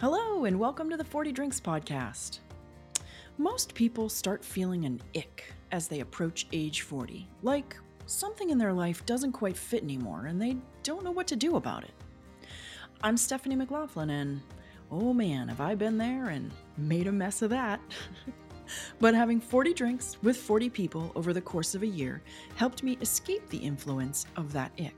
Hello, and welcome to the 40 Drinks Podcast. Most people start feeling an ick as they approach age 40, like something in their life doesn't quite fit anymore and they don't know what to do about it. I'm Stephanie McLaughlin, and oh man, have I been there and made a mess of that. but having 40 drinks with 40 people over the course of a year helped me escape the influence of that ick.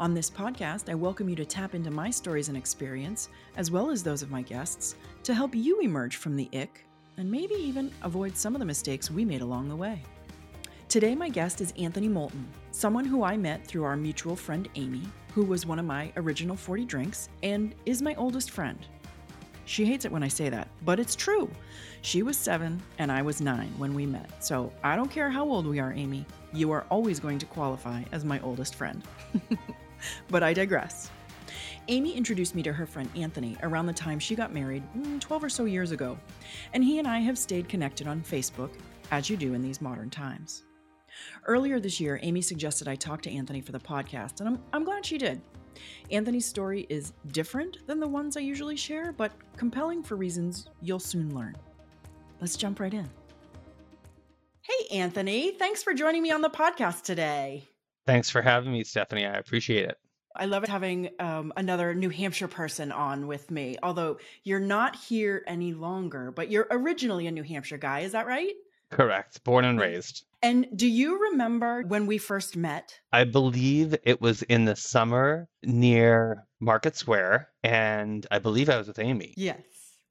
On this podcast, I welcome you to tap into my stories and experience, as well as those of my guests, to help you emerge from the ick and maybe even avoid some of the mistakes we made along the way. Today, my guest is Anthony Moulton, someone who I met through our mutual friend Amy, who was one of my original 40 drinks and is my oldest friend. She hates it when I say that, but it's true. She was seven and I was nine when we met, so I don't care how old we are, Amy. You are always going to qualify as my oldest friend. but I digress. Amy introduced me to her friend Anthony around the time she got married mm, 12 or so years ago, and he and I have stayed connected on Facebook, as you do in these modern times. Earlier this year, Amy suggested I talk to Anthony for the podcast, and I'm, I'm glad she did. Anthony's story is different than the ones I usually share, but compelling for reasons you'll soon learn. Let's jump right in. Hey, Anthony, thanks for joining me on the podcast today. Thanks for having me, Stephanie. I appreciate it. I love having um, another New Hampshire person on with me, although you're not here any longer, but you're originally a New Hampshire guy. Is that right? Correct. Born and raised. And do you remember when we first met? I believe it was in the summer near Market Square, and I believe I was with Amy. Yes.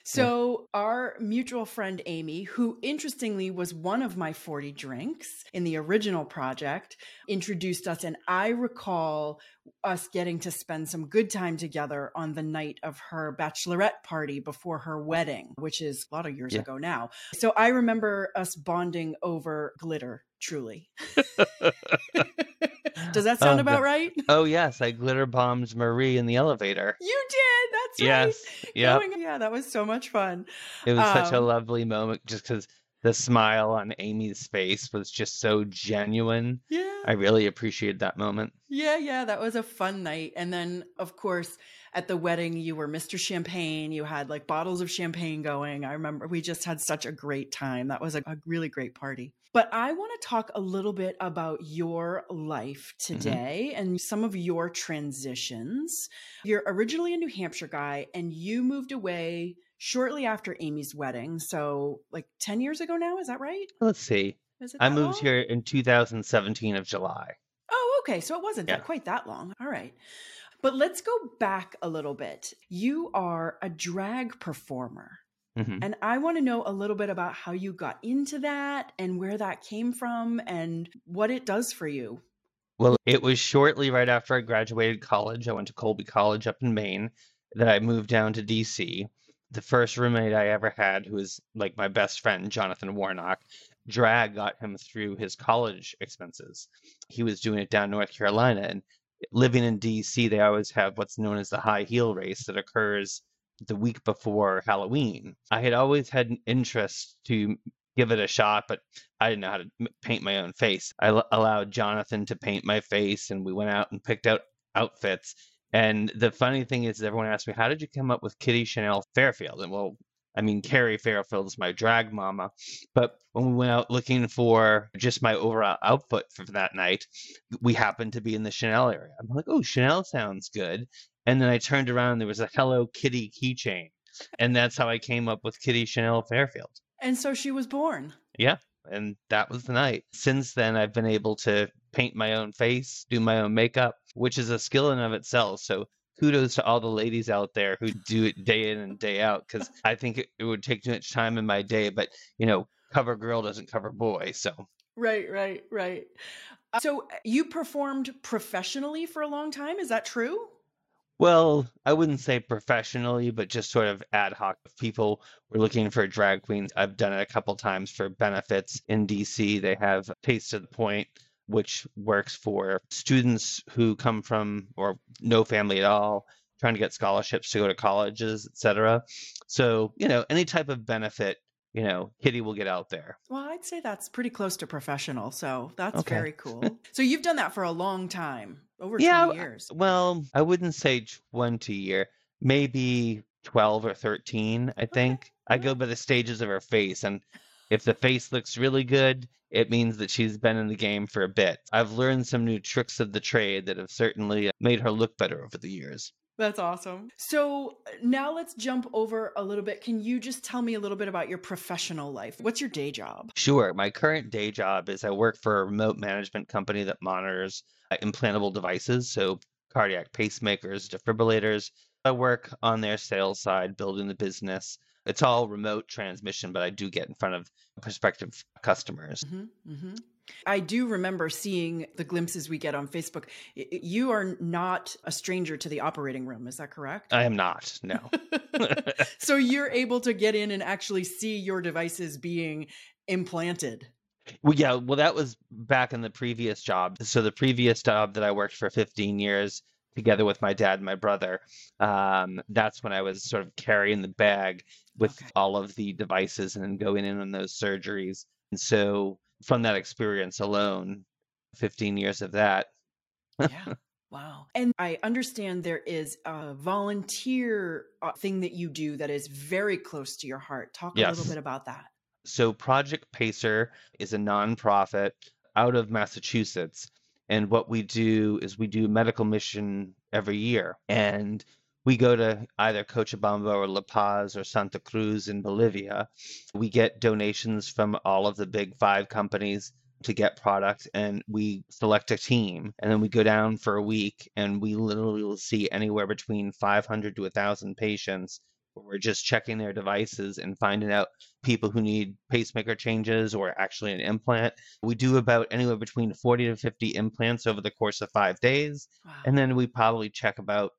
So, our mutual friend Amy, who interestingly was one of my 40 drinks in the original project, introduced us. And I recall us getting to spend some good time together on the night of her bachelorette party before her wedding, which is a lot of years yeah. ago now. So, I remember us bonding over glitter, truly. Does that sound oh, about right? Oh yes, I glitter bombed Marie in the elevator. You did. That's yes. right. Yeah. Yeah, that was so much fun. It was um, such a um, lovely moment, just because the smile on Amy's face was just so genuine. Yeah. I really appreciated that moment. Yeah, yeah, that was a fun night. And then, of course, at the wedding, you were Mr. Champagne. You had like bottles of champagne going. I remember we just had such a great time. That was a, a really great party. But I want to talk a little bit about your life mm-hmm. today mm-hmm. and some of your transitions. You're originally a New Hampshire guy and you moved away shortly after Amy's wedding. So, like 10 years ago now, is that right? Let's see. I moved long? here in 2017 of July. Oh, okay. So it wasn't yeah. that, quite that long. All right. But let's go back a little bit. You are a drag performer. Mm-hmm. And I want to know a little bit about how you got into that and where that came from and what it does for you. Well, it was shortly right after I graduated college. I went to Colby College up in Maine that I moved down to DC. The first roommate I ever had, who was like my best friend, Jonathan Warnock, drag got him through his college expenses. He was doing it down North Carolina. And living in DC, they always have what's known as the high heel race that occurs the week before Halloween. I had always had an interest to give it a shot, but I didn't know how to paint my own face. I l- allowed Jonathan to paint my face, and we went out and picked out outfits. And the funny thing is, everyone asked me, "How did you come up with Kitty Chanel Fairfield?" And well, I mean, Carrie Fairfield is my drag mama. But when we went out looking for just my overall outfit for that night, we happened to be in the Chanel area. I'm like, oh, Chanel sounds good. And then I turned around and there was a Hello Kitty keychain. And that's how I came up with Kitty Chanel Fairfield. And so she was born. Yeah. And that was the night. Since then, I've been able to paint my own face, do my own makeup, which is a skill in of itself. So kudos to all the ladies out there who do it day in and day out because I think it, it, would take too much time in my day. But, you know, cover girl doesn't cover boy. So. Right, right, right. Uh, so uh, you performed professionally for a long time. Is that true? Well, I wouldn't say professionally, but just sort of ad hoc. If people were looking for drag queens, I've done it a couple times for benefits in DC. They have Taste to the Point, which works for students who come from or no family at all, trying to get scholarships to go to colleges, etc. So, you know, any type of benefit you know, Kitty will get out there. Well, I'd say that's pretty close to professional. So that's okay. very cool. so you've done that for a long time, over yeah, 20 years. Well, I wouldn't say 20 year, maybe 12 or 13, I Okay. think. I go by the stages of her face, and if the face looks really good, it means that she's been in the game for a bit. I've learned some new tricks of the trade that have certainly uh, made her look better over the years. That's awesome. So now let's jump over a little bit. Can you just tell me a little bit about your professional life? What's your day job? Sure, my current day job is I work for a remote management company that monitors uh, implantable devices, so cardiac pacemakers, defibrillators. I work on their sales side, building the business. It's all remote transmission, but I do get in front of prospective customers. hmm hmm I do remember seeing the glimpses we get on Facebook. You are not a stranger to the operating room, is that correct? I am not, no. so you're able to get in and actually see your devices being implanted. Well, yeah, well, that was back in the previous job. So the previous job that I worked for 15 years together with my dad and my brother, um, that's when I was sort of carrying the bag with Okay. all of the devices and going in on those surgeries. And so from that experience alone, 15 years of that, Yeah. Wow. And I understand there is a volunteer uh, thing that you do that is very close to your heart. Talk a little bit about that. So Project Pacer is a nonprofit out of Massachusetts. And what we do is we do medical mission every year. And we go to either Cochabamba or La Paz or Santa Cruz in Bolivia. We get donations from all of the big five companies to get product and we select a team and then we go down for a week and we literally will see anywhere between 500 to 1000 patients where we're just checking their devices and finding out people who need pacemaker changes or actually an implant. We do about anywhere between 40 to 50 implants over the course of five days. Wow. And then we probably check about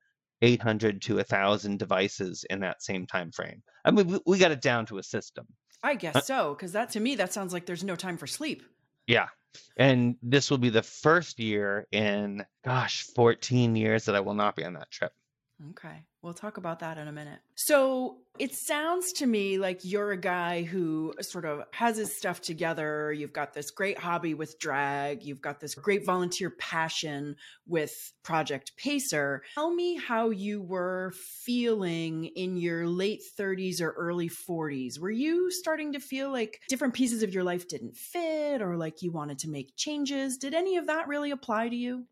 800 to 1,000 devices in that same time frame. I mean, we, we got it down to a system. I guess uh, so, because that to me, that sounds like there's no time for sleep. Yeah. And this will be the first year in, gosh, 14 years that I will not be on that trip. Okay. We'll talk about that in a minute. So it sounds to me like you're a guy who sort of has his stuff together. You've got this great hobby with drag. You've got this great volunteer passion with Project Pacer. Tell me how you were feeling in your late 30s or early 40s. Were you starting to feel like different pieces of your life didn't fit or like you wanted to make changes? Did any of that really apply to you?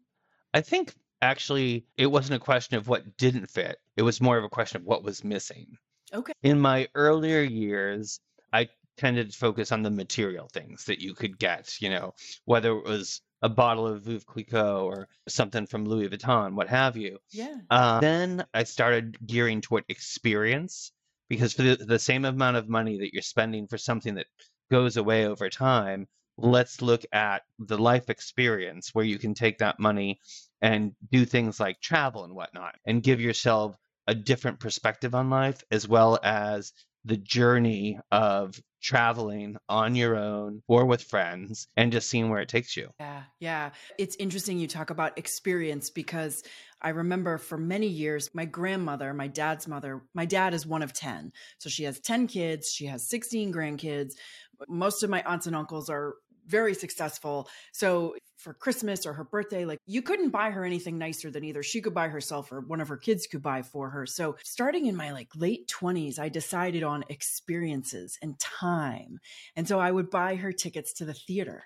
I think actually it wasn't a question of what didn't fit, it was more of a question of what was missing. Okay. In my earlier years, I tended to focus on the material things that you could get, you know, whether it was a bottle of Veuve Clicquot or something from Louis Vuitton, what have you. Yeah. Uh, then I started gearing toward experience because for the, the same amount of money that you're spending for something that goes away over time, let's look at the life experience where you can take that money and do things like travel and whatnot and give yourself a different perspective on life as well as the journey of traveling on your own or with friends and just seeing where it takes you. Yeah, yeah. It's interesting you talk about experience because I remember for many years, my grandmother, my dad's mother, my dad is one of 10. So she has 10 kids, she has 16 grandkids. Most of my aunts and uncles are very successful. So for Christmas or her birthday, like you couldn't buy her anything nicer than either she could buy herself or one of her kids could buy for her. So starting in my like late 20s, I decided on experiences and time. And so I would buy her tickets to the theater.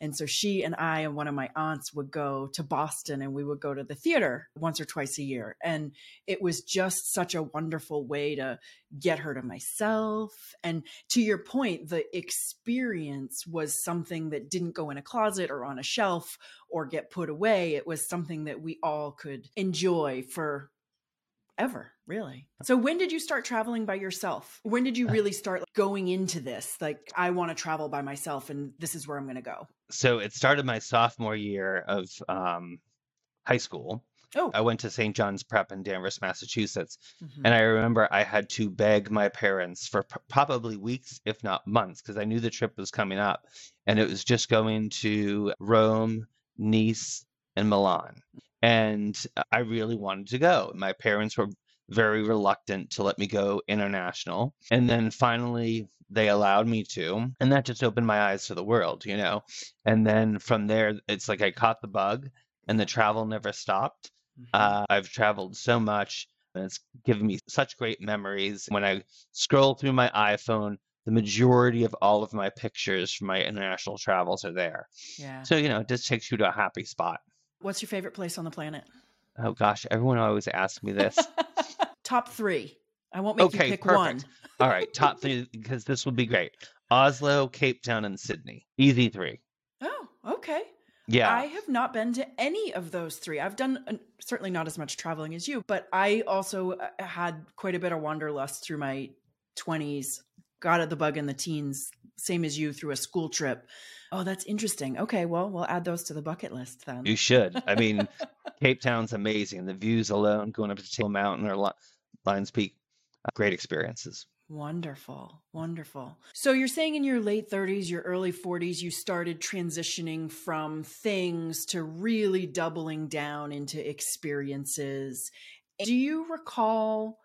And so she and I and one of my aunts would go to Boston and we would go to the theater once or twice a year. And it was just such a wonderful way to get her to myself. And to your point, the experience was something that didn't go in a closet or on a shelf or get put away. It was something that we all could enjoy for ever really so when did you start traveling by yourself when did you really start going into this like i want to travel by myself and this is where i'm going to go So it started my sophomore year of um, high school. oh I went to St. John's Prep in Danvers, Massachusetts. mhm. And I remember I had to beg my parents for p- probably weeks, if not months, because I knew the trip was coming up. And it was just going to Rome, Nice, and Milan. And I really wanted to go. My parents were very reluctant to let me go international. And then finally, they allowed me to. And that just opened my eyes to the world, you know? And then from there, it's like I caught the bug and the travel never stopped. Mhm. Uh, I've traveled so much. And it's given me such great memories. When I scroll through my iPhone, the majority of all of my pictures from my international travels are there. Yeah. So, you know, it just takes you to a happy spot. What's your favorite place on the planet? Oh gosh, everyone always asks me this. Top three. I won't make Okay, you pick perfect. one. All right, top three because this would be great. Oslo, Cape Town, and Sydney. Easy three. Oh, okay. Yeah. I have not been to any of those three. I've done uh, certainly not as much traveling as you, but I also uh, had quite a bit of wanderlust through my 20s. Got at the bug in the teens, same as you through a school trip. Oh, that's interesting. Okay, well, we'll add those to the bucket list then. You should. I mean, Cape Town's amazing. The views alone, going up to Table Mountain or Lions Peak, uh, great experiences. Wonderful, wonderful. So you're saying in your late 30s, your early 40s, you started transitioning from things to really doubling down into experiences. Do you recall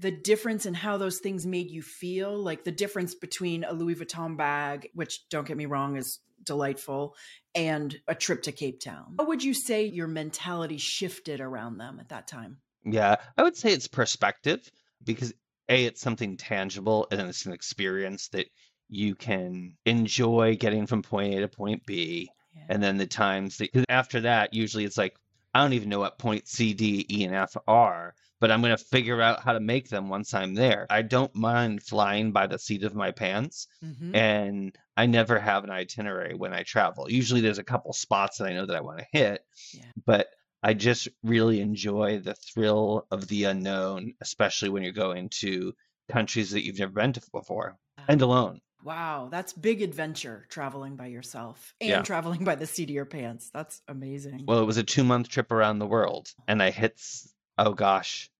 the difference in how those things made you feel? Like the difference between a Louis Vuitton bag, which don't get me wrong is delightful, and a trip to Cape Town. How would you say your mentality shifted around them at that time? Yeah, I would say it's perspective because A, it's something tangible and it's an experience that you can enjoy getting from point A to point B. Yeah. And then the times that after that, usually it's like, I don't even know what point C, D, E, and F are, but I'm going to figure out how to make them once I'm there. I don't mind flying by the seat of my pants. Mhm. and I never have an itinerary when I travel. Usually there's a couple spots that I know that I want to hit, Yeah. but I just really enjoy the thrill of the unknown, especially when you're going to countries that you've never been to before and alone. Wow, that's big adventure traveling by yourself and Yeah. traveling by the seat of your pants. That's amazing. Well, it was a two month trip around the world, and I hit, oh gosh,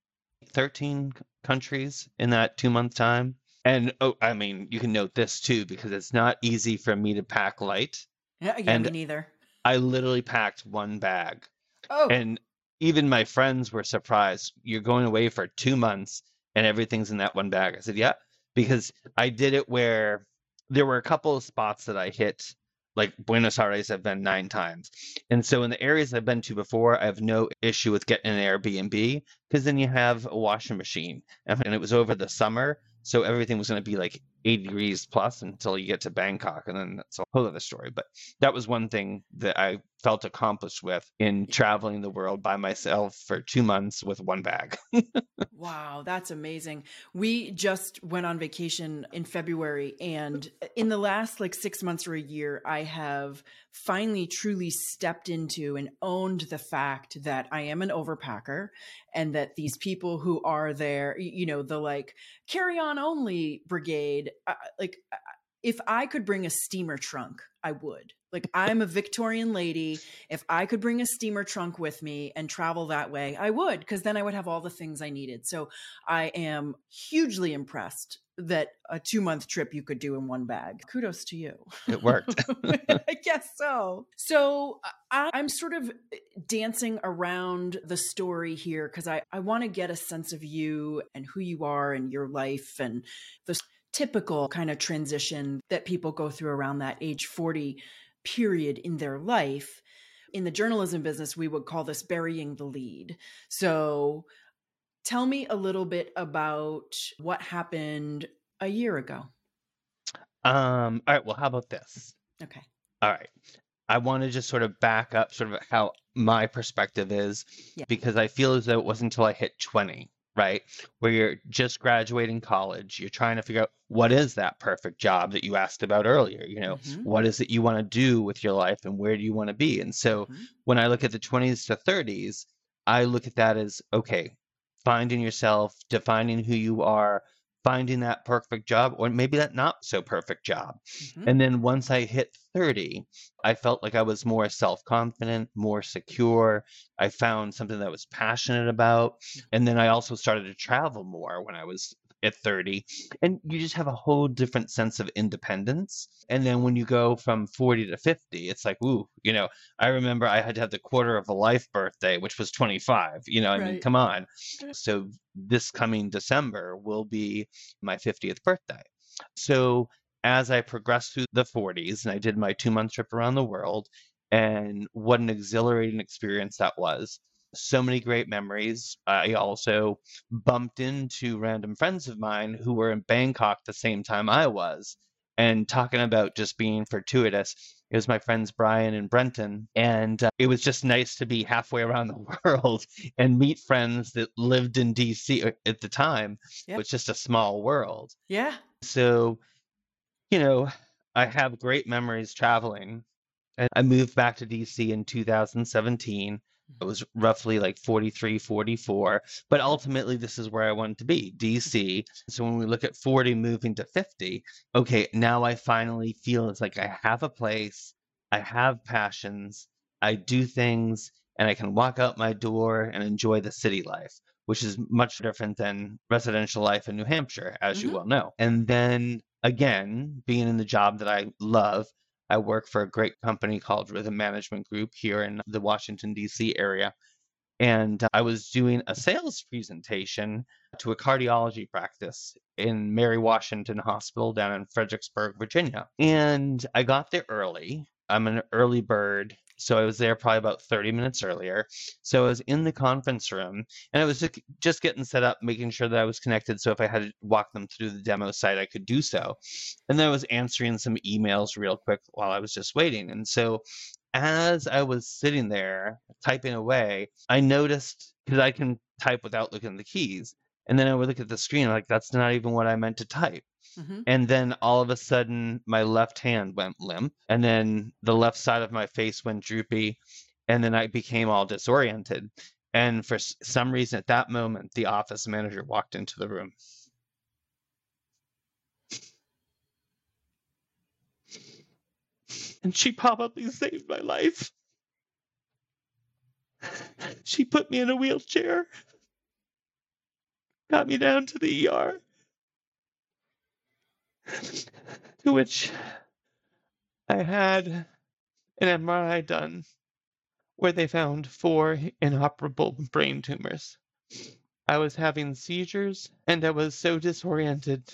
13 countries in that two month time. And oh, I mean, you can note this too, because it's not easy for me to pack light. yeah, yeah, and- me neither. I literally packed one bag. Oh, And even my friends were surprised. You're going away for two months and everything's in that one bag. I said, yeah, because I did it where there were a couple of spots that I hit, like Buenos Aires, I've been nine times. And so in the areas I've been to before, I have no issue with getting an Airbnb because then you have a washing machine. And it was over the summer. So everything was going to be like 80 degrees plus until you get to Bangkok. And then that's a whole other story. But that was one thing that I felt accomplished with in traveling the world by myself for two months with one bag. wow, that's amazing. We just went on vacation in February, and in the last like six months or a year, I have finally truly stepped into and owned the fact that I am an overpacker and that these people who are there, you know, the like carry on only brigade, uh, like uh, if I could bring a steamer trunk, I would. Like I'm a Victorian lady. If I could bring a steamer trunk with me and travel that way, I would, because then I would have all the things I needed. So I am hugely impressed that a two month trip you could do in one bag. Kudos to you. It worked. I guess so. So I, I'm sort of dancing around the story here because I, I want to get a sense of you and who you are and your life and the typical kind of transition that people go through around that age 40 period in their life. In the journalism business, we would call this burying the lead. So tell me a little bit about what happened a year ago. um, all right. Well, how about this? Okay. All right. I want to just sort of back up sort of how my perspective is Yeah. because I feel as though it wasn't until I hit 20, right? Where you're just graduating college, you're trying to figure out what is that perfect job that you asked about earlier, you know, Mhm. what is it you want to do with your life and where do you want to be? And so Mhm. when I look at the 20s to 30s, I look at that as okay, finding yourself, defining who you are, finding that perfect job, or maybe that not so perfect job. Mhm. And then once I hit 30, I felt like I was more self confident, more secure. I found something that I was passionate about. And then I also started to travel more when I was at 30. And you just have a whole different sense of independence. And then when you go from 40 to 50, it's like, ooh, you know, I remember I had to have the quarter of a life birthday, which was 25. You know, I mean, come on. So this coming December will be my 50th birthday. So as I progressed through the 40s and I did my two month trip around the world, and what an exhilarating experience that was. So many great memories. I also bumped into random friends of mine who were in Bangkok the same time I was. And talking about just being fortuitous, it was my friends Brian and Brenton. And uh, it was just nice to be halfway around the world and meet friends that lived in DC uh, at the time. Yep. It was just a small world. Yeah. So, you know, I have great memories traveling. And I moved back to DC in 2017. I was roughly like 43, 44. But ultimately, this is where I wanted to be DC. So when we look at 40 moving to 50, okay, now I finally feel it's like I have a place, I have passions, I do things, and I can walk out my door and enjoy the city life, which is much different than residential life in New Hampshire, as you Mhm. well know. And then again, being in the job that I love, I work for a great company called Rhythm Management Group here in the Washington, D.C. area. And I was doing a sales presentation to a cardiology practice in Mary Washington Hospital down in Fredericksburg, Virginia. And I got there early. I'm an early bird. So I was there probably about 30 minutes earlier. So I was in the conference room and I was just- getting set up, making sure that I was connected. So if I had to walk them through the demo site, I could do so. And then I was answering some emails real quick while I was just waiting. And so as I was sitting there typing away, I noticed because I can type without looking at the keys. And then I would look at the screen, like, that's not even what I meant to type. hmm And then all of a sudden, my left hand went limp. And then the left side of my face went droopy. And then I became all disoriented. And for some reason, at that moment, the office manager walked into the room. And she probably saved my life. She put me in a wheelchair, got me down to the ER. To which I had an MRI done where they found four inoperable brain tumors. I was having seizures and I was so disoriented.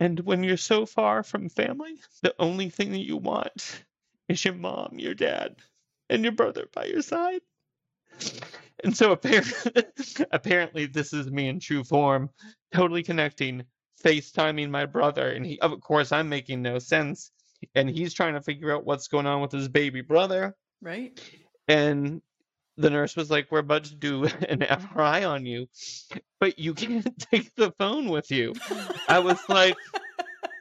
And when you're so far from family, the only thing that you want is your mom, your dad, and your brother by your side. And so apparently, apparently this is me in true form, totally connecting, FaceTiming my brother, and he, of course, I'm making no sense, and he's trying to figure out what's going on with his baby brother. Right. And the nurse was like, "We're about to do an mm-hmm. MRI on you, but you can't take the phone with you." I was like,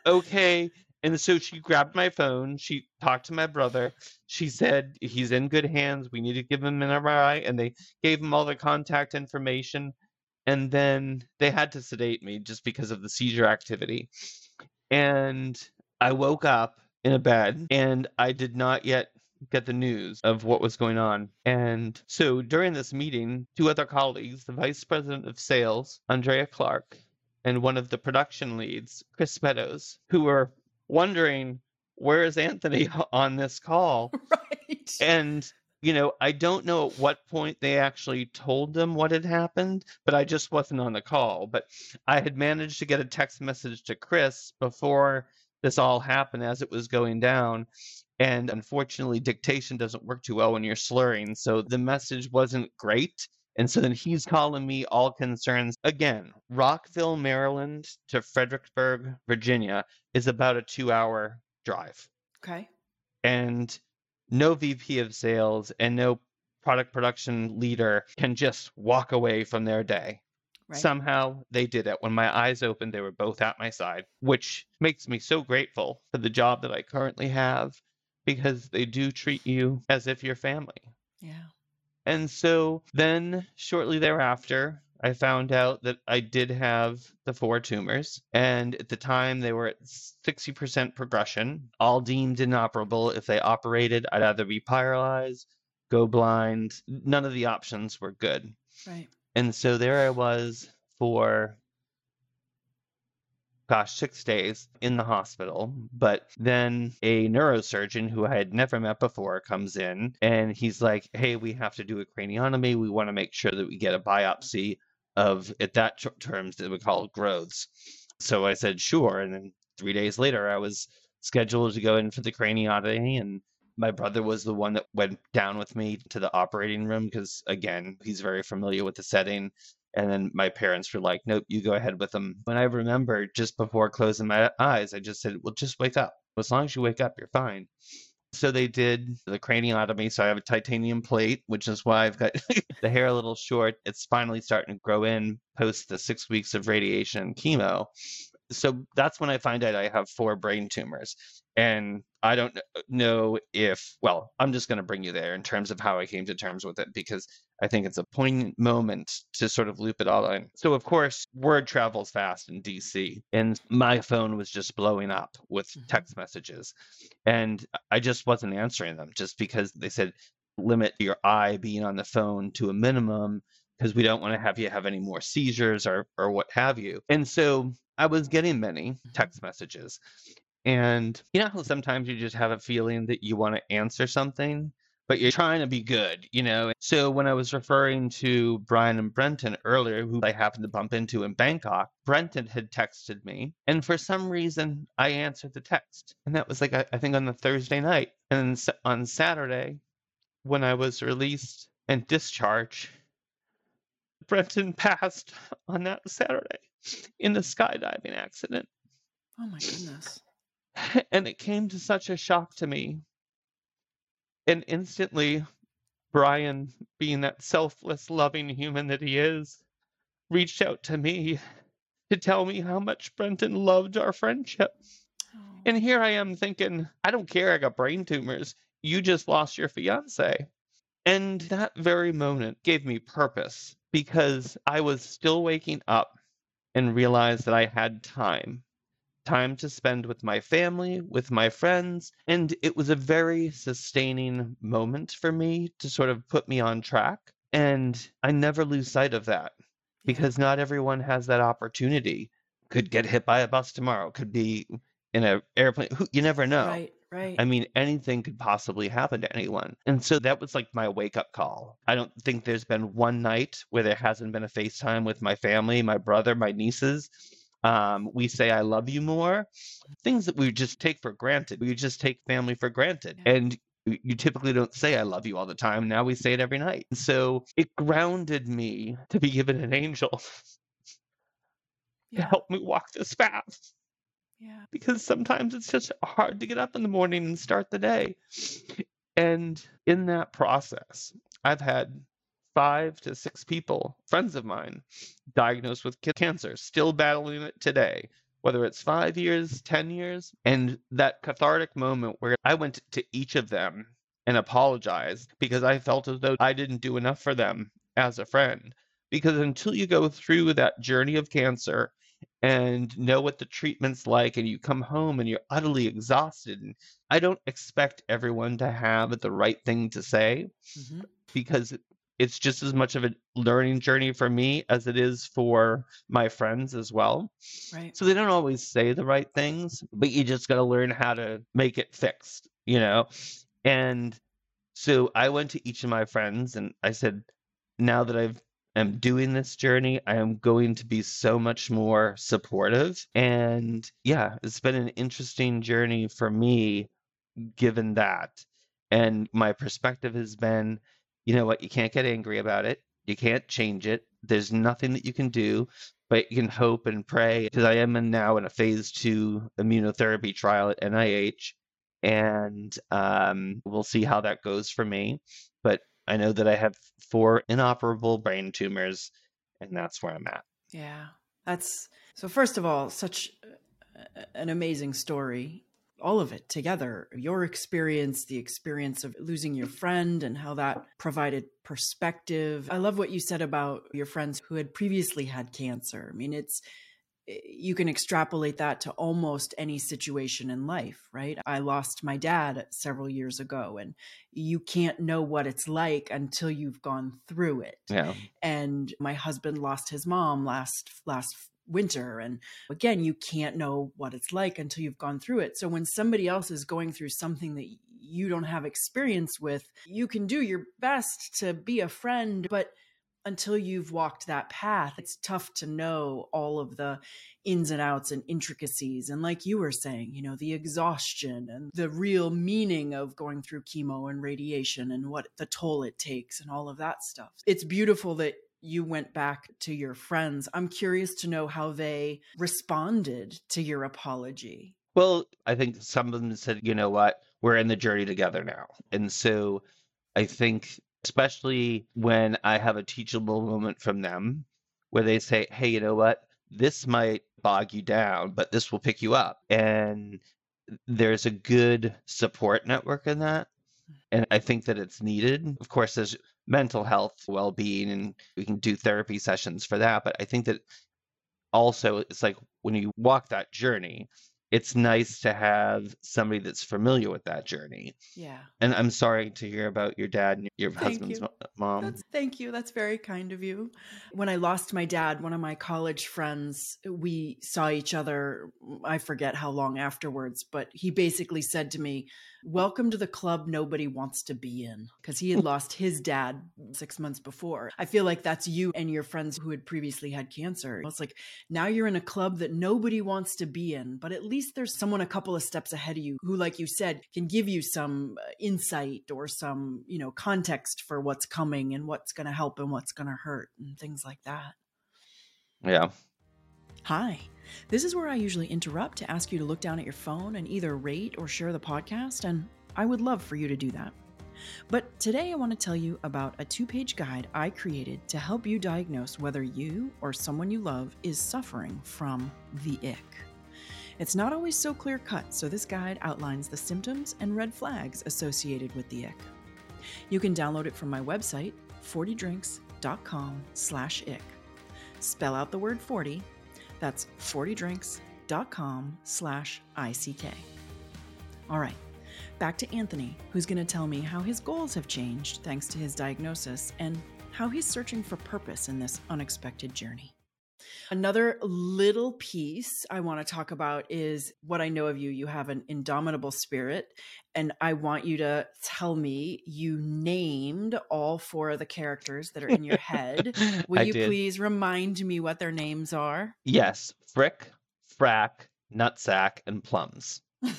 "Okay." And so she grabbed my phone. She talked to my brother. She said he's in good hands. We need to give him an MRI, and they gave him all the contact information. And then they had to sedate me just because of the seizure activity. And I woke up in a bed, and I did not yet get the news of what was going on. And so during this meeting, two other colleagues, the vice president of sales, Andrea Clark, and one of the production leads, Chris Meadows, who were wondering, where is Anthony on this call? Right. And, you know, I don't know at what point they actually told them what had happened, but I just wasn't on the call. But I had managed to get a text message to Chris before this all happened as it was going down. And unfortunately, dictation doesn't work too well when you're slurring. So the message wasn't great. And so then he's calling me all concerns. Again, Rockville, Maryland to Fredericksburg, Virginia is about a two hour drive okay. and no VP of sales and no product production leader can just walk away from their day. Right. Somehow they did it. When my eyes opened, they were both at my side, which makes me so grateful for the job that I currently have because they do treat you as if you're family. yeah. And so then shortly thereafter, I found out that I did have the four tumors. And at the time, they were at 60% progression, all deemed inoperable. If they operated, I'd either be paralyzed, go blind. None of the options were good. Right. And so there I was for, gosh, six days in the hospital. But then a neurosurgeon who I had never met before comes in and he's like, hey, we have to do a craniotomy. We want to make sure that we get a biopsy of, at that ter- terms, that we call growths. So I said, sure. And then three days later, I was scheduled to go in for the craniotomy and My brother was the one that went down with me to the operating room because, again, he's very familiar with the setting. And then my parents were like, nope, you go ahead with them. When I remember just before closing my eyes, I just said, well, just wake up. As long as you wake up, you're fine. So they did the craniotomy. So I have a titanium plate, which is why I've got the hair a little short. It's finally starting to grow in post the six weeks of radiation chemo. So that's when I find out I have four brain tumors. And I don't know if, well, I'm just going to bring you there in terms of how I came to terms with it because I think it's a poignant moment to sort of loop it all in. So, of course, word travels fast in DC, and my phone was just blowing up with mm-hmm. text messages. And I just wasn't answering them just because they said, limit your eye being on the phone to a minimum because we don't want to have you have any more seizures or, or what have you. And so I was getting many mm-hmm. text messages. And you know how sometimes you just have a feeling that you want to answer something but you're trying to be good, you know? So when I was referring to Brian and Brenton earlier, who I happened to bump into in Bangkok, Brenton had texted me. And for some reason, I answered the text. And that was like, I think on the Thursday night. And on Saturday, when I was released and discharged, Brenton passed on that Saturday in a skydiving accident. Oh my goodness. And it came to such a shock to me and instantly, Brian, being that selfless, loving human that he is, reached out to me to tell me how much Brenton loved our friendship. Oh. And here I am thinking, I don't care, I got brain tumors. You just lost your fiance. And that very moment gave me purpose because I was still waking up and realized that I had time time to spend with my family, with my friends, and it was a very sustaining moment for me to sort of put me on track. And I never lose sight of that because not everyone has that opportunity. Could get hit by a bus tomorrow, could be in an airplane. You never know. Right. Right. I mean, anything could possibly happen to anyone. And so that was like my wake up call. I don't think there's been one night where there hasn't been a FaceTime with my family, my brother, my nieces um, we say I love you more. Things that we just take for granted. We just take family for granted. And you typically don't say I love you all the time. Now we say it every night. and So it grounded me to be given an angel yeah. to help me walk this path. Yeah. Because sometimes it's just hard to get up in the morning and start the day. And in that process, I've had five to six people, friends of mine, diagnosed with cancer, still battling it today, whether it's five years, 10 years. And that cathartic moment where I went to each of them and apologized because I felt as though I didn't do enough for them as a friend. Because until you go through that journey of cancer and know what the treatment's like and you come home and you're utterly exhausted and i don't expect everyone to have the right thing to say mm-hmm. because it's just as much of a learning journey for me as it is for my friends as well. Right. So they don't always say the right things, but you just got to learn how to make it fixed, you know? And so I went to each of my friends and I said, now that I've am doing this journey, I am going to be so much more supportive. And yeah, it's been an interesting journey for me given that. And my perspective has been you know what? You can't get angry about it. You can't change it. There's nothing that you can do, but you can hope and pray. Because I am in now in a phase two immunotherapy trial at NIH, and um, we'll see how that goes for me. But I know that I have four inoperable brain tumors, and that's where I'm at. Yeah, that's so. First of all, such an amazing story all of it together your experience the experience of losing your friend and how that provided perspective i love what you said about your friends who had previously had cancer i mean it's eh, you can extrapolate that to almost any situation in life, right? I lost my dad several years ago, and you can't know what it's like until you've gone through it. Yeah. And my husband lost his mom last last winter. And again, you can't know what it's like until you've gone through it. So when somebody else is going through something that you don't have experience with, you can do your best to be a friend, but until you've walked that path, it's tough to know all of the ins and outs and intricacies. And like you were saying, you know, the exhaustion and the real meaning of going through chemo and radiation and what the toll it takes and all of that stuff. It's beautiful that you went back to your friends. I'm curious to know how they responded to your apology. Well, I think some of them said, you know what, we're in the journey together now. And so I think, especially when I have a teachable moment from them where they say, hey, you know what, this might bog you down, but this will pick you up. And there's a good support network in that. And I think that it's needed. Of course, there's mental health, well being, and we can do therapy sessions for that. But I think that also it's like when you walk that journey, it's nice to have somebody that's familiar with that journey. Yeah. And I'm sorry to hear about your dad and your Thank husband's you. mo- mom. That's, thank you. That's very kind of you. When I lost my dad, one of my college friends, we saw each other, I forget how long afterwards, but he basically said to me, Welcome to the club nobody wants to be in. Because he had lost his dad six months before. I feel like that's you and your friends who had previously had cancer. It's like now you're in a club that nobody wants to be in, but at least there's someone a couple of steps ahead of you who, like you said, can give you some uh, insight or some, you know, context for what's coming and what's going to help and what's going to hurt and things like that. Yeah. Hi. This is where I usually interrupt to ask you to look down at your phone and either rate or share the podcast, and I would love for you to do that. But today I want to tell you about a two page guide I created to help you diagnose whether you or someone you love is suffering from the ick. It's not always so clear cut, so this guide outlines the symptoms and red flags associated with the ick. You can download it from my website, 40drinks.com slash ick. Spell out the word 40 that's 40drinks.com slash ICK. All right, back to Anthony, who's going to tell me how his goals have changed thanks to his diagnosis and how he's searching for purpose in this unexpected journey. Another little piece I want to talk about is what I know of you. You have an indomitable spirit, and I want you to tell me you named all four of the characters that are in your head. Will you did. please remind me what their names are? Yes. Frick, Frack, Nutsack, and Plums.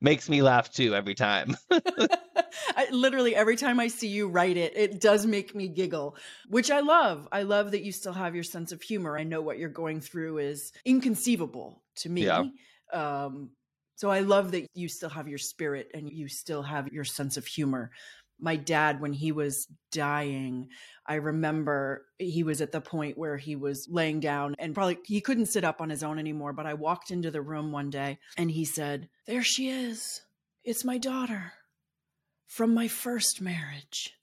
Makes me laugh too every time. I, literally every time I see you write it, it does make me giggle, which I love. I love that you still have your sense of humor. I know what you're going through is inconceivable to me. Yeah. Um, so I love that you still have your spirit and you still have your sense of humor. My dad, when he was dying, I remember he was at the point where he was laying down and probably he couldn't sit up on his own anymore. But I walked into the room one day and he said, There she is. It's my daughter from my first marriage.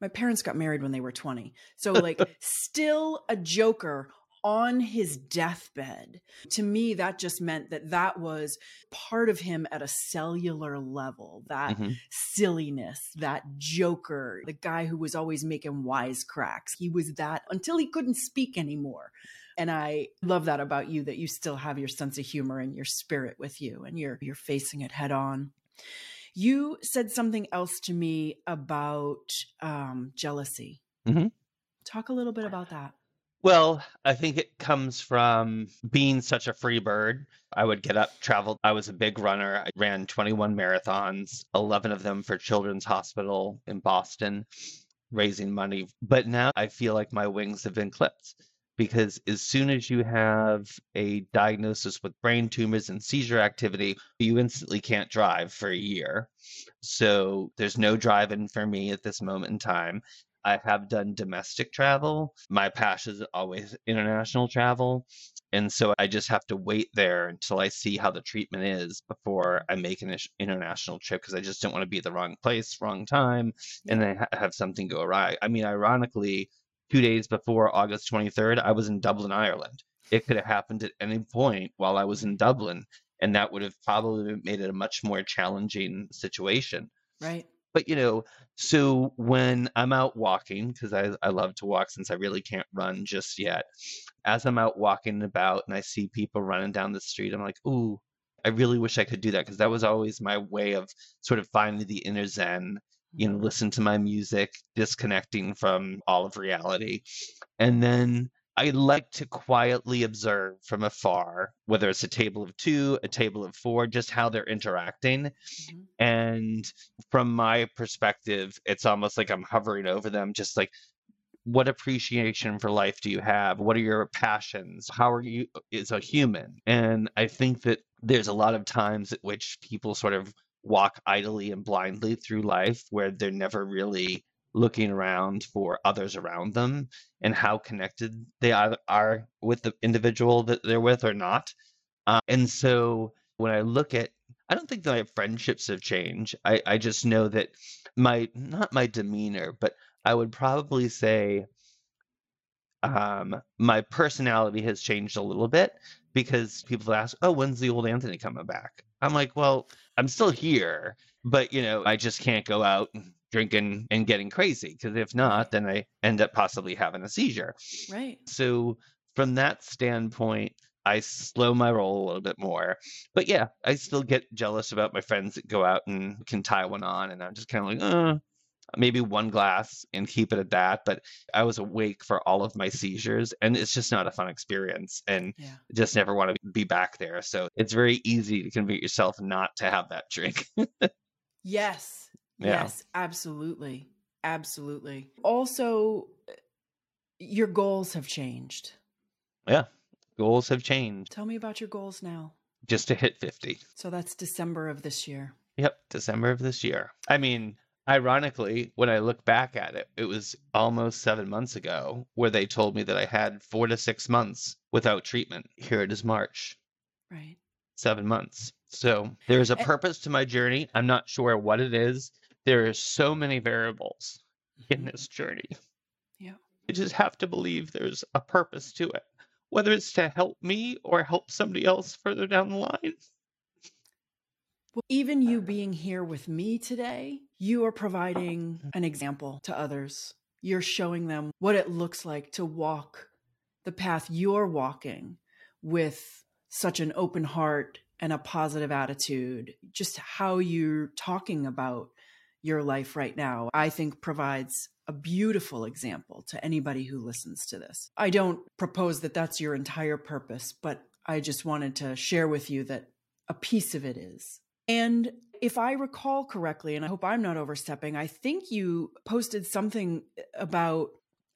My parents got married when they were 20. So, like, still a joker on his deathbed. To me, that just meant that that was part of him at a cellular level. That Mhm. silliness, that joker, the guy who was always making wisecracks. He was that until he couldn't speak anymore. And I love that about you that you still have your sense of humor and your spirit with you and you're you're facing it head on. You said something else to me about um, jealousy. Mhm. Talk a little bit about that. Well, I think it comes from being such a free bird. I would get up, travel. I was a big runner. I ran 21 marathons, 11 of them for Children's Hospital in Boston, raising money. But now I feel like my wings have been clipped because as soon as you have a diagnosis with brain tumors and seizure activity, you instantly can't drive for a year. So there's no driving for me at this moment in time. I have done domestic travel. My passion is always international travel. And so I just have to wait there until I see how the treatment is before I make an international trip because I just don't want to be at the wrong place, wrong time, and then have something go awry. I mean, ironically, two days before August 23rd, I was in Dublin, Ireland. It could have happened at any point while I was in Dublin, and that would have probably made it a much more challenging situation Right. but you know so when i'm out walking because I, I love to walk since i really can't run just yet as i'm out walking about and i see people running down the street i'm like ooh i really wish i could do that because that was always my way of sort of finding the inner zen you know, listen to my music, disconnecting from all of reality. And then I like to quietly observe from afar, whether it's a table of two, a table of four, just how they're interacting. Mhm. And from my perspective, it's almost like I'm hovering over them, just like, what appreciation for life do you have? What are your passions? How are you as a human? And I think that there's a lot of times at which people sort of walk idly and blindly through life where they're never really looking around for others around them and how connected they are, are with the individual that they're with or not. Uh, and so when I look at, I don't think that my friendships have changed. I, I just know that my, not my demeanor, but I would probably say um, my personality has changed a little bit because people ask, "Oh, when's the old Anthony coming back?" I'm like, "Well, I'm still here, but you know, I just can't go out drinking and getting crazy because if not, then I end up possibly having a seizure." Right. So from that standpoint, I slow my roll a little bit more. But yeah, I still get jealous about my friends that go out and can tie one on, and I'm just kind of like, uh, maybe one glass and keep it at that. But I was awake for all of my seizures, and it's just not a fun experience, and Yeah. just never want to be back there. So it's very easy to convince yourself not to have that drink. Yes. Yeah. Yes, absolutely. Absolutely. Also, your goals have changed. yeah, goals have changed Tell me about your goals now. just to hit 50. So that's December of this year. Yep, December of this year. I mean, ironically, when I look back at it, it was almost seven months ago where they told me that I had four to six months without treatment. Here it is March, Right. seven months. So there's a Eh. purpose to my journey. I'm not sure what it is. There are so many variables in Mhm. this journey. Yeah. You just have to believe there's a purpose to it, whether it's to help me or help somebody else further down the line. Well, even you being here with me today, you are providing an example to others. You're showing them what it looks like to walk the path you're walking with such an open heart and a positive attitude. Just how you're talking about your life right now, I think provides a beautiful example to anybody who listens to this. I don't propose that that's your entire purpose, but I just wanted to share with you that a piece of it is. And if I recall correctly, and I hope I'm not overstepping, I think you posted something about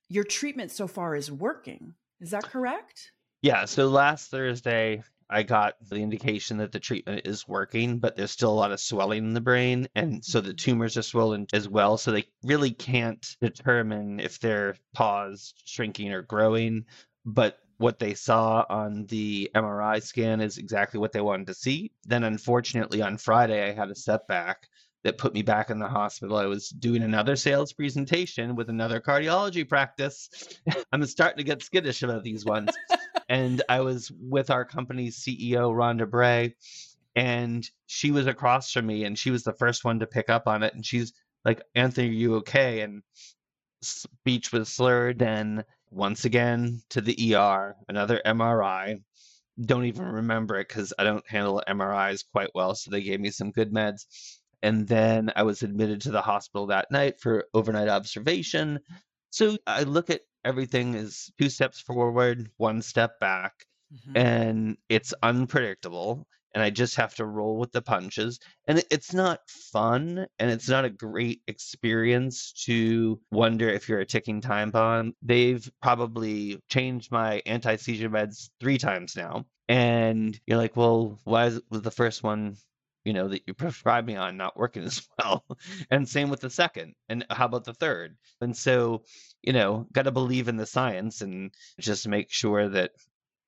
your treatment so far is working. Is that correct? Yeah, so last Thursday, I got the indication that the treatment is working, but there's still a lot of swelling in the brain. And so the Mhm. tumors are swollen as well. So they really can't determine if they're paused, shrinking, or growing. But what they saw on the MRI scan is exactly what they wanted to see. Then, unfortunately, on Friday, I had a setback that put me back in the hospital. I was doing another sales presentation with another cardiology practice. I'm starting to get skittish about these ones and I was with our company's CEO, Rhonda Bray, and she was across from me, and she was the first one to pick up on it. And she's like, "Anthony, are you okay?" And speech was slurred, and once again to the ER, another MRI. Don't even remember it because I don't handle MRIs quite well, so they gave me some good meds. And then I was admitted to the hospital that night for overnight observation. So I look at everything as two steps forward, one step back, Mhm. and it's unpredictable. And I just have to roll with the punches. And it's not fun and it's not a great experience to wonder if you're a ticking time bomb. They've probably changed my anti seizure meds three times now. And you're like, well, why was the first one you know, that you prescribed me on not working as well. and same with the second. And how about the third? And so, you know, got to believe in the science and just make sure that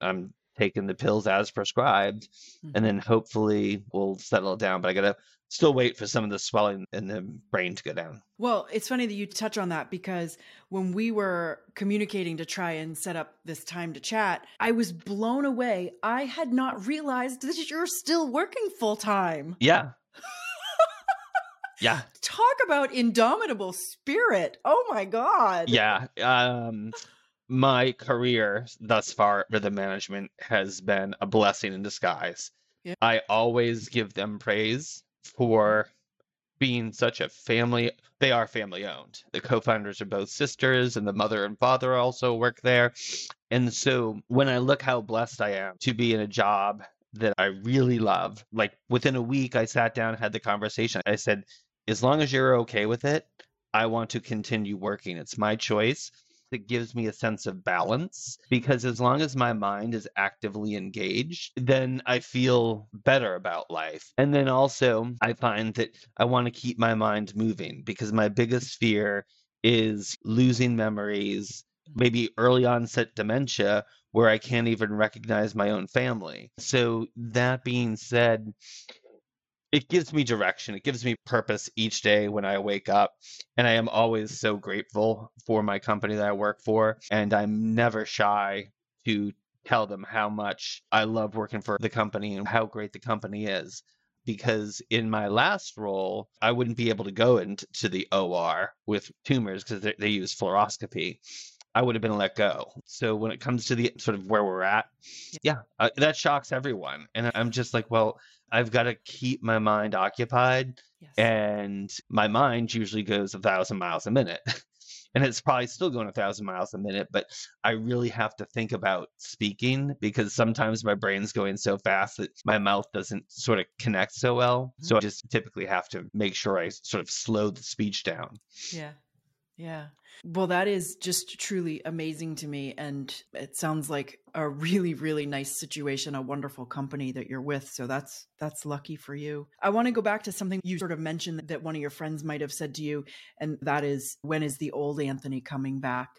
I'm taking the pills as prescribed. And then hopefully we'll settle down. But I got to still wait for some of the swelling in the brain to go down. Well, it's funny that you touch on that because when we were communicating to try and set up this time to chat, I was blown away. I had not realized that you're still working full time. Yeah. yeah. Talk about indomitable spirit. Oh my God. Yeah. Um, my career thus far for the management has been a blessing in disguise. Yeah. I always give them praise for being such a family they are family owned. The co-founders are both sisters and the mother and father also work there. And so when i look how blessed i am to be in a job that i really love like within a week i sat down had the conversation. I said as long as you're okay with it i want to continue working. It's my choice that gives me a sense of balance because as long as my mind is actively engaged, then I feel better about life. And then also, I find that I want to keep my mind moving because my biggest fear is losing memories, maybe early onset dementia where I can't even recognize my own family. So, that being said, it gives me direction. It gives me purpose each day when I wake up. And I am always so grateful for my company that I work for. And I'm never shy to tell them how much I love working for the company and how great the company is. Because in my last role, I wouldn't be able to go into the OR with tumors because they, they use fluoroscopy. I would have been let go. So when it comes to the sort of where we're at, yeah, uh, that shocks everyone. And I'm just like, well, I've got to keep my mind occupied. Yes. And my mind usually goes a thousand miles a minute. and it's probably still going a thousand miles a minute, but I really have to think about speaking because sometimes my brain's going so fast that my mouth doesn't sort of connect so well. Mm-hmm. So I just typically have to make sure I sort of slow the speech down. Yeah. Yeah. Well, that is just truly amazing to me. And it sounds like a really, really nice situation, a wonderful company that you're with. So that's that's lucky for you. I want to go back to something you sort of mentioned that one of your friends might have said to you, and that is when is the old Anthony coming back?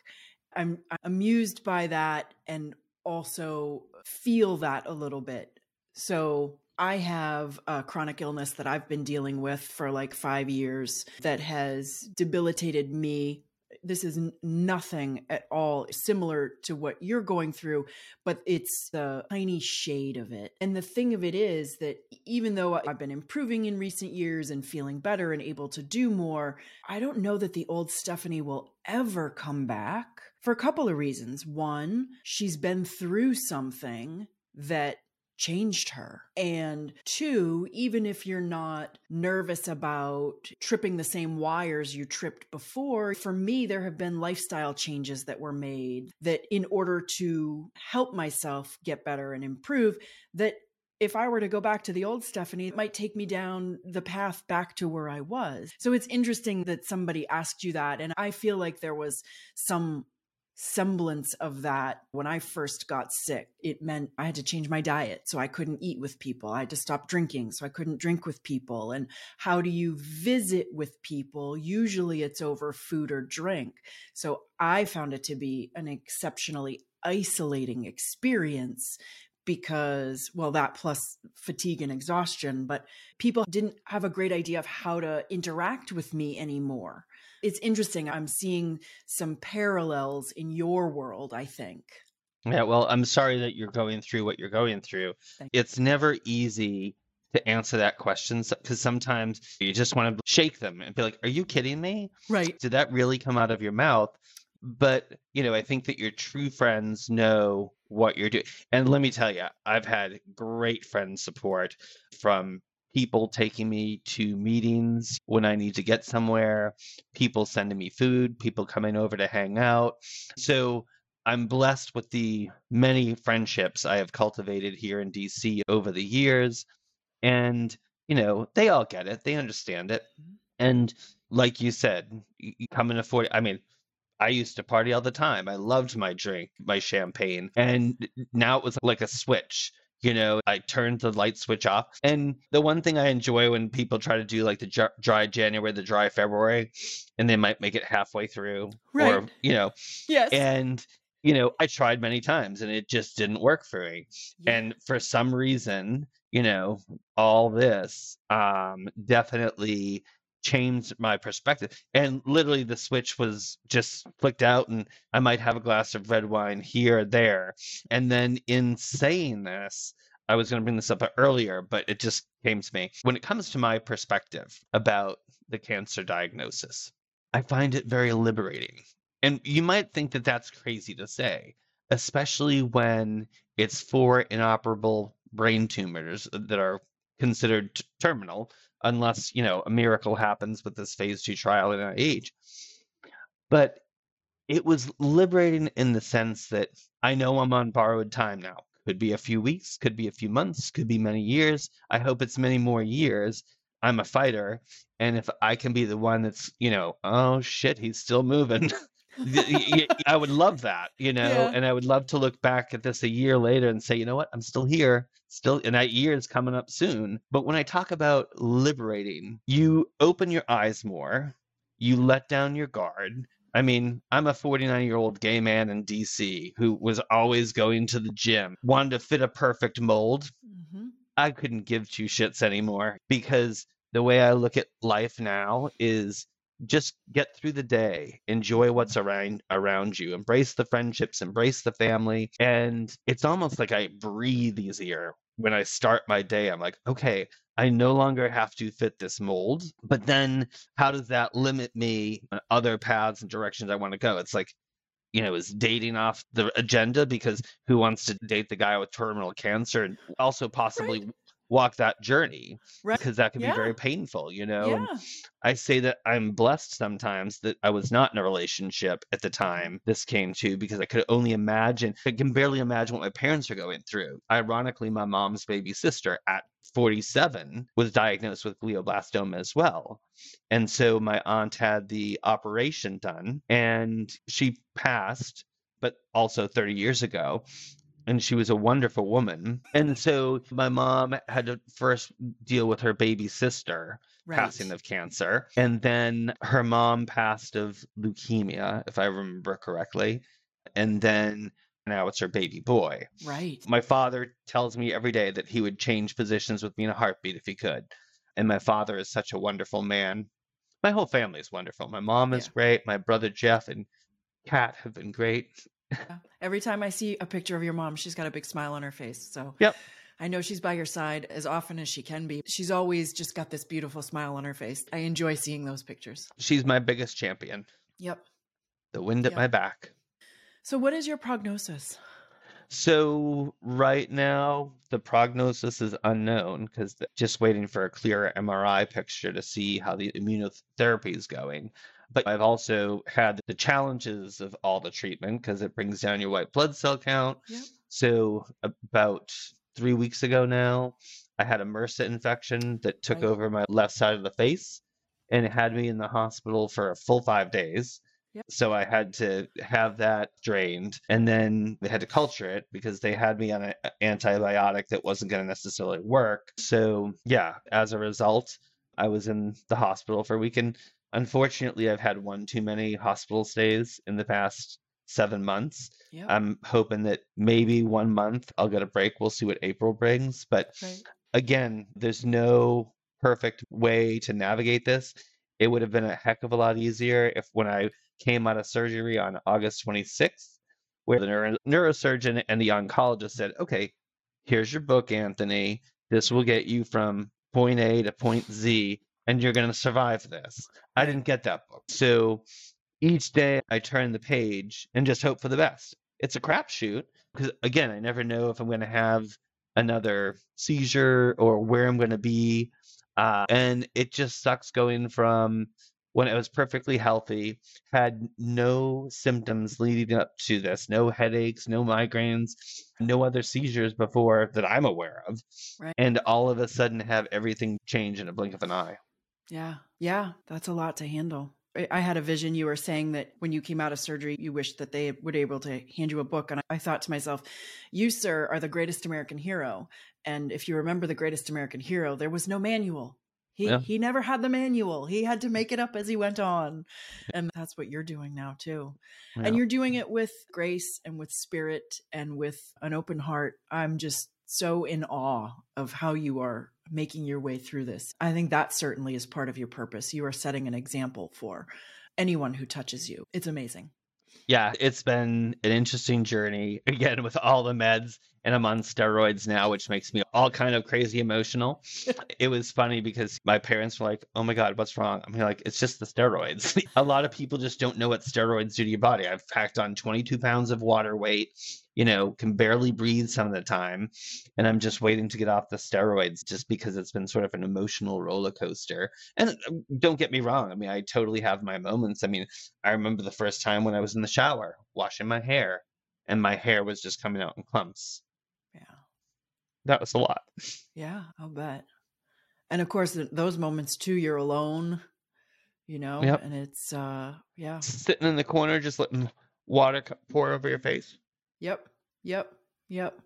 I'm amused by that and also feel that a little bit. So I have a chronic illness that I've been dealing with for like five years that has debilitated me. This is nothing at all similar to what you're going through, but it's the tiny shade of it. And the thing of it is that even though I've been improving in recent years and feeling better and able to do more, I don't know that the old Stephanie will ever come back for a couple of reasons. One, she's been through something that changed her. And two, even if you're not nervous about tripping the same wires you tripped before, for me, there have been lifestyle changes that were made that in order to help myself get better and improve, that if I were to go back to the old Stephanie, it might take me down the path back to where I was. So it's interesting that somebody asked you that. And I feel like there was some semblance of that when I first got sick. It meant I had to change my diet. So I couldn't eat with people. I had to stop drinking. So I couldn't drink with people. And how do you visit with people? Usually it's over food or drink. So I found it to be an exceptionally isolating experience because well that plus fatigue and exhaustion but people didn't have a great idea of how to interact with me anymore it's interesting. I'm seeing some parallels in your world, I think. Yeah, well, I'm sorry that you're going through what you're going through. It's never easy to answer that question because sometimes you just want to shake them and be like, Are you kidding me? Right. Did that really come out of your mouth? But, you know, I think that your true friends know what you're doing. And let me tell you, I've had great friend support from people taking me to meetings when I need to get somewhere, people sending me food, people coming over to hang out. So I'm blessed with the many friendships I have cultivated here in DC over the years. And, you know, they all get it, they understand it. Mm-hmm. And like you said, coming to 40, I mean, I used to party all the time. I loved my drink, my champagne. And now it was like a switch you know i turned the light switch off and the one thing i enjoy when people try to do like the dry january the dry february and they might make it halfway through right. or you know yes and you know i tried many times and it just didn't work for me yeah. and for some reason you know all this um definitely changed my perspective. And literally, the switch was just flicked out, and I might have a glass of red wine here or there. And then, in saying this, I was going to bring this up earlier, but it just came to me. When it comes to my perspective about the cancer diagnosis, I find it very liberating. And you might think that that's crazy to say, especially when it's for inoperable brain tumors that are considered terminal unless, you know, a miracle happens with this phase two trial NIH. But it was liberating in the sense that I know I'm on borrowed time now. Could be a few weeks, could be a few months, could be many years. I hope it's many more years. I'm a fighter. And if I can be the one that's, you know, oh shit, he's still moving. I would love that, you know, yeah. and I would love to look back at this a year later and say, you know what, I'm still here, still, and that year is coming up soon. But when I talk about liberating, you open your eyes more, you let down your guard. I mean, I'm a 49 year old gay man in DC who was always going to the gym, wanted to fit a perfect mold. Mm-hmm. I couldn't give two shits anymore because the way I look at life now is just get through the day enjoy what's mm-hmm. around around you embrace the friendships embrace the family and it's almost like i breathe easier when i start my day. I'm like okay i no longer have to fit this mold but then how does that limit me on other paths and directions i want to go? It's like you know, is dating off the agenda because who wants to date the guy with terminal cancer and also possibly right walk that journey right. because that can yeah. be very painful, you know. Yeah. I say that I'm blessed sometimes that I was not in a relationship at the time this came to because I could only imagine, I can barely imagine what my parents are going through. Ironically, my mom's baby sister at 47 was diagnosed with glioblastoma as well. And so my aunt had the operation done and she passed but also 30 years ago and she was a wonderful woman. And so my mom had to first deal with her baby sister right. passing of cancer. And then her mom passed of leukemia, if I remember correctly. And then now it's her baby boy. Right. My father tells me every day that he would change positions with me in a heartbeat if he could. And my father is such a wonderful man. My whole family is wonderful. My mom is yeah. great. My brother Jeff and Kat have been great. Every time I see a picture of your mom, she's got a big smile on her face. So yep. I know she's by your side as often as she can be. She's always just got this beautiful smile on her face. I enjoy seeing those pictures. She's my biggest champion. Yep. The wind at my back. So, what is your prognosis? So, right now, the prognosis is unknown because just waiting for a clear MRI picture to see how the immunotherapy is going. But I've also had the challenges of all the treatment because it brings down your white blood cell count. Yep. So about three weeks ago now, I had a MRSA infection that took right. over my left side of the face and it had me in the hospital for a full five days. Yep. So I had to have that drained and then they had to culture it because they had me on an antibiotic that wasn't going to necessarily work. So, yeah, as a result, I was in the hospital for a week. And Unfortunately, I've had one too many hospital stays in the past seven months. Yep. I'm hoping that maybe one month I'll get a break. We'll see what April brings. But right. again, there's no perfect way to navigate this. It would have been a heck of a lot easier if when I came out of surgery on August 26th, where the neuro- neurosurgeon and the oncologist said, okay, here's your book, Anthony. This will get you from point A to point Z and you're going to survive this. I didn't get that book. So each day I turn the page and just hope for the best. It's a crapshoot because, again, I never know if I'm going to have another seizure or where I'm going to be. Uh, and it just sucks going from when I was perfectly healthy, had no symptoms leading up to this, no headaches, no migraines, no other seizures before that I'm aware of. Right. And all of a sudden have everything change in a blink of an eye. Yeah. Yeah. That's a lot to handle. I had a vision. You were saying that when you came out of surgery, you wished that they would be able to hand you a book. And I thought to myself, you, sir, are the greatest American hero. And if you remember the greatest American hero, there was no manual. He, yeah. he never had the manual. He had to make it up as he went on. And that's what you're doing now, too. Yeah. And you're doing it with grace and with spirit and with an open heart. I'm just so in awe of how you are making your way through this. I think that certainly is part of your purpose. You are setting an example for anyone who touches you. It's amazing. Yeah, it's been an interesting journey again with all the meds and I'm on steroids now, which makes me all kind of crazy emotional. it was funny because my parents were like, "Oh my god, what's wrong?" I'm like, "It's just the steroids." a lot of people just don't know what steroids do to your body. I've packed on 22 pounds of water weight you know, can barely breathe some of the time. And I'm just waiting to get off the steroids just because it's been sort of an emotional roller coaster. And uh, don't get me wrong. I mean, I totally have my moments. I mean, I remember the first time when I was in the shower washing my hair and my hair was just coming out in clumps. Yeah. That was a lot. Yeah, I'll bet. And of course, those moments too, you're alone, you know, Yep. and it's, uh, yeah. Sitting in the corner, just letting water pour over your face. Yep. Yep. Yep.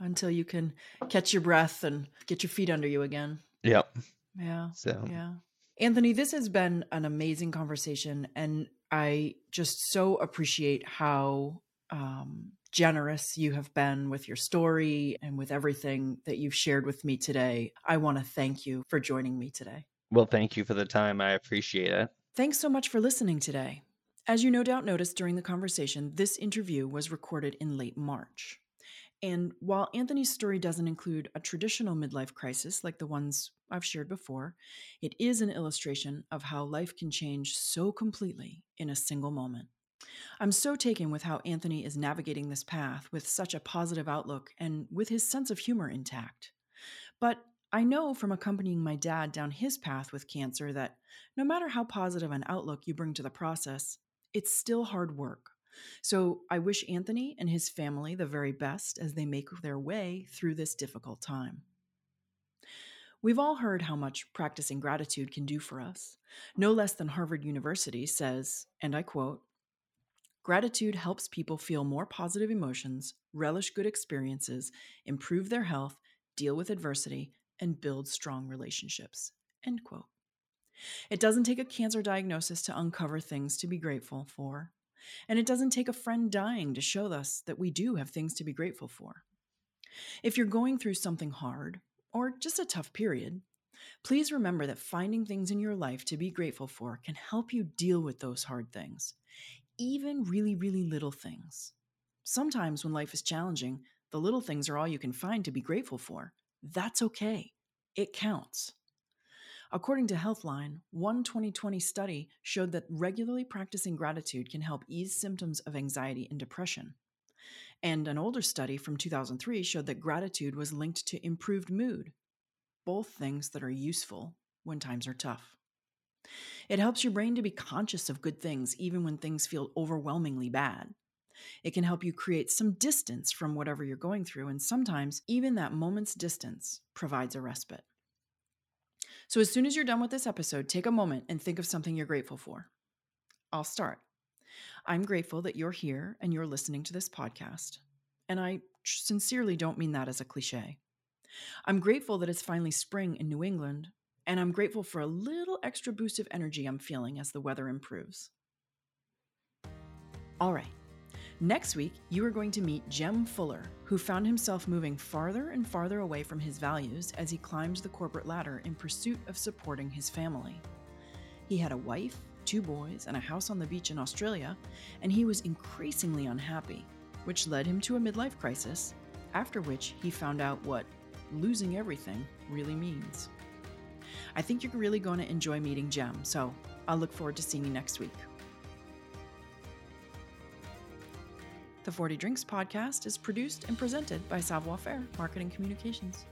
Until you can catch your breath and get your feet under you again. Yep. Yeah. So, Yeah. Anthony, this has been an amazing conversation. And I just so appreciate how um, generous you have been with your story and with everything that you've shared with me today. I want to thank you for joining me today. well, thank you for the time. I appreciate it. Thanks so much for listening today. As you no doubt noticed during the conversation, this interview was recorded in late March. And while Anthony's story doesn't include a traditional midlife crisis like the ones I've shared before, it is an illustration of how life can change so completely in a single moment. I'm so taken with how Anthony is navigating this path with such a positive outlook and with his sense of humor intact. But I know from accompanying my dad down his path with cancer that no matter how positive an outlook you bring to the process, it's still hard work. So I wish Anthony and his family the very best as they make their way through this difficult time. We've all heard how much practicing gratitude can do for us. No less than Harvard University says, and I quote, Gratitude helps people feel more positive emotions, relish good experiences, improve their health, deal with adversity, and build strong relationships. End quote. It doesn't take a cancer diagnosis to uncover things to be grateful for. And it doesn't take a friend dying to show us that we do have things to be grateful for. If you're going through something hard or just a tough period, please remember that finding things in your life to be grateful for can help you deal with those hard things, even really, really little things. Sometimes when life is challenging, the little things are all you can find to be grateful for. That's okay. It counts. According to Healthline, one 2020 study showed that regularly practicing gratitude can help ease symptoms of anxiety and depression. And an older study from 2003 showed that gratitude was linked to improved mood, both things that are useful when times are tough. It helps your brain to be conscious of good things even when things feel overwhelmingly bad. It can help you create some distance from whatever you're going through, and sometimes even that moment's distance provides a respite. So, as soon as you're done with this episode, take a moment and think of something you're grateful for. I'll start. I'm grateful that you're here and you're listening to this podcast. And I sincerely don't mean that as a cliche. I'm grateful that it's finally spring in New England, and I'm grateful for a little extra boost of energy I'm feeling as the weather improves. All right. Next week, you are going to meet Jem Fuller, who found himself moving farther and farther away from his values as he climbed the corporate ladder in pursuit of supporting his family. He had a wife, two boys, and a house on the beach in Australia, and he was increasingly unhappy, which led him to a midlife crisis, after which he found out what losing everything really means. I think you're really going to enjoy meeting Jem, so I'll look forward to seeing you next week. The 40 Drinks podcast is produced and presented by Savoir Faire Marketing Communications.